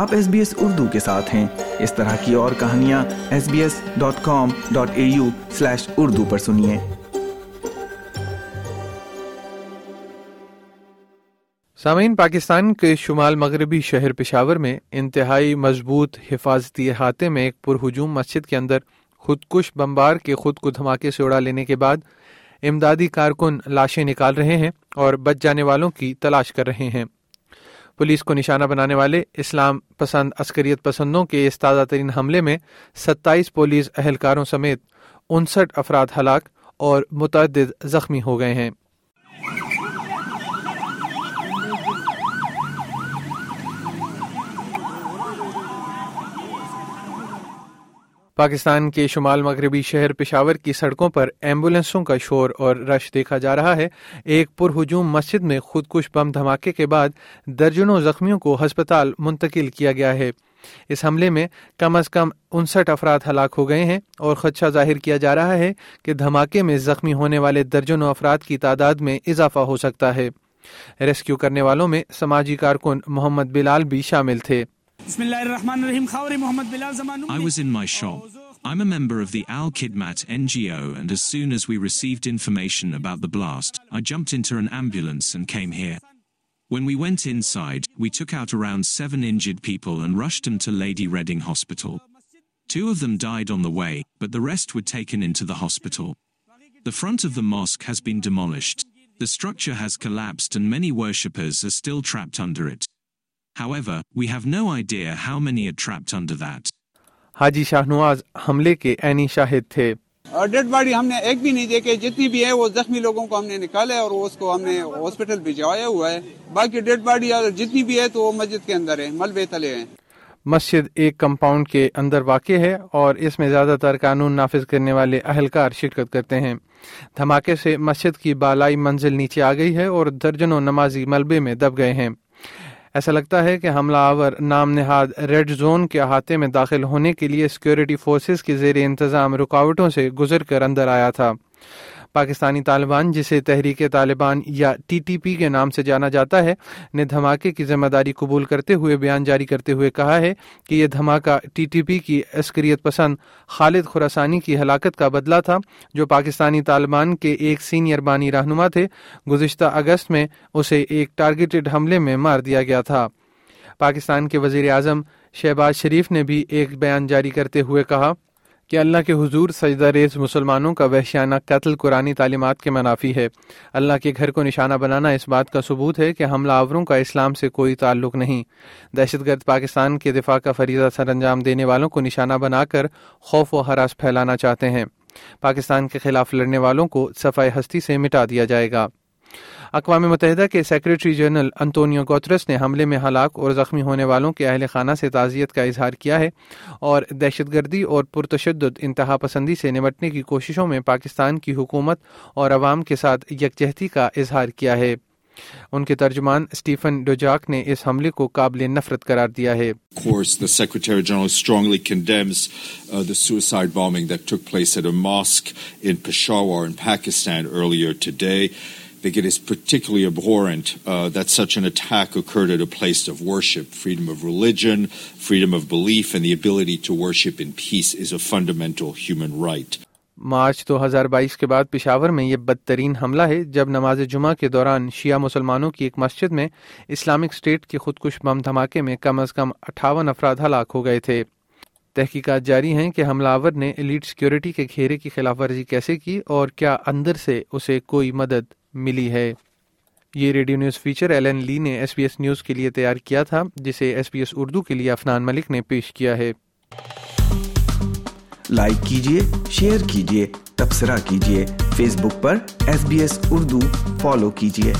آپ S B S Urdu کے ساتھ ہیں۔ اس طرح کی اور کہانیاں S B S dot com dot A U slash Urdu پر سنیے۔ سامعین، پاکستان کے شمال مغربی شہر پشاور میں انتہائی مضبوط حفاظتی احاطے میں ایک پرہجوم مسجد کے اندر خودکش بمبار کے خود کو دھماکے سے اڑا لینے کے بعد امدادی کارکن لاشیں نکال رہے ہیں اور بچ جانے والوں کی تلاش کر رہے ہیں۔ پولیس کو نشانہ بنانے والے اسلام پسند عسکریت پسندوں کے اس تازہ ترین حملے میں ستائیس پولیس اہلکاروں سمیت انسٹھ افراد ہلاک اور متعدد زخمی ہو گئے ہیں۔ پاکستان کے شمال مغربی شہر پشاور کی سڑکوں پر ایمبولینسوں کا شور اور رش دیکھا جا رہا ہے۔ ایک پرہجوم مسجد میں خودکش بم دھماکے کے بعد درجنوں زخمیوں کو ہسپتال منتقل کیا گیا ہے۔ اس حملے میں کم از کم انسٹھ افراد ہلاک ہو گئے ہیں اور خدشہ ظاہر کیا جا رہا ہے کہ دھماکے میں زخمی ہونے والے درجنوں افراد کی تعداد میں اضافہ ہو سکتا ہے۔ ریسکیو کرنے والوں میں سماجی کارکن محمد بلال بھی شامل تھے۔ I was in my shop. I'm a member of the Al Kidmat NGO, and as soon as we received information about the blast, I jumped into an ambulance and came here. When we went inside, we took out around 7 injured people and rushed them to Lady Reading Hospital. 2 of them died on the way, but the rest were taken into the hospital. The front of the mosque has been demolished. The structure has collapsed and many worshippers are still trapped under it. However, we have no idea how many are trapped under that. حاجی شاہ نواز حملے کے عینی شاہد تھے۔ اور dead body ہم نے ایک بھی نہیں دیکھے جتنی بھی ہے وہ زخمی لوگوں کو ہم نے نکالا ہے اور اس کو ہم نے ہاسپٹل بھجوایا ہوا ہے۔ باقی ڈیڈ باڈی جتنی بھی ہے تو وہ مسجد کے اندر ہے ملبے تلے ہیں۔ مسجد ایک کمپاؤنڈ کے اندر واقع ہے اور اس میں زیادہ تر قانون نافذ کرنے والے اہلکار شرکت کرتے ہیں۔ دھماکے سے مسجد کی بالائی منزل نیچے آ گئی ہے اور درجنوں نمازی ملبے میں دب گئے ہیں۔ ایسا لگتا ہے کہ حملہ آور نام نہاد ریڈ زون کے احاطے میں داخل ہونے کے لیے سیکیورٹی فورسز کے زیر انتظام رکاوٹوں سے گزر کر اندر آیا تھا۔ پاکستانی طالبان، جسے تحریک طالبان یا ٹی ٹی پی کے نام سے جانا جاتا ہے، نے دھماکے کی ذمہ داری قبول کرتے ہوئے بیان جاری کرتے ہوئے کہا ہے کہ یہ دھماکہ ٹی ٹی پی کی عسکریت پسند خالد خوراسانی کی ہلاکت کا بدلہ تھا، جو پاکستانی طالبان کے ایک سینئر بانی رہنما تھے۔ گزشتہ اگست میں اسے ایک ٹارگیٹڈ حملے میں مار دیا گیا تھا۔ پاکستان کے وزیر اعظم شہباز شریف نے بھی ایک بیان جاری کرتے ہوئے کہا کہ اللہ کے حضور سجدہ ریز مسلمانوں کا وحشیانہ قتل قرآن تعلیمات کے منافی ہے۔ اللہ کے گھر کو نشانہ بنانا اس بات کا ثبوت ہے کہ حملہ آوروں کا اسلام سے کوئی تعلق نہیں۔ دہشت گرد پاکستان کے دفاع کا فریضہ سر انجام دینے والوں کو نشانہ بنا کر خوف و حراس پھیلانا چاہتے ہیں۔ پاکستان کے خلاف لڑنے والوں کو صفائی ہستی سے مٹا دیا جائے گا۔ اقوام متحدہ کے سیکرٹری جنرل انتونیو گوترس نے حملے میں ہلاک اور زخمی ہونے والوں کے اہل خانہ سے تعزیت کا اظہار کیا ہے اور دہشت گردی اور پرتشدد انتہا پسندی سے نمٹنے کی کوششوں میں پاکستان کی حکومت اور عوام کے ساتھ یکجہتی کا اظہار کیا ہے۔ ان کے ترجمان اسٹیفن ڈوجاک نے اس حملے کو قابل نفرت قرار دیا ہے۔ Think it is particularly abhorrent uh, that such an attack occurred at a place of worship. Freedom of religion, freedom of belief, and the ability to worship in peace is a fundamental human right. March دو ہزار بائیس کے بعد پشاور میں یہ بدترین حملہ ہے جب نماز جمعہ کے دوران شیعہ مسلمانوں کی ایک مسجد میں اسلامک اسٹیٹ کے خودکش بم دھماکے میں کم از کم اٹھاون افراد ہلاک ہو گئے تھے تحقیقات جاری ہیں کہ حملہ آور نے ایلیٹ سیکیورٹی کے گھیرے کی خلاف ورزی کیسے کی اور کیا اندر سے اسے کوئی مدد ملی ہے۔ یہ radio news feature L N لی نے ایس بی ایس نیوز کے لیے تیار کیا تھا، جسے ایس بی ایس اردو کے لیے افنان ملک نے پیش کیا ہے۔ لائک کیجیے شیئر کیجیے تبصرہ کیجیے فیس بک پر S B S Urdu follow کیجیے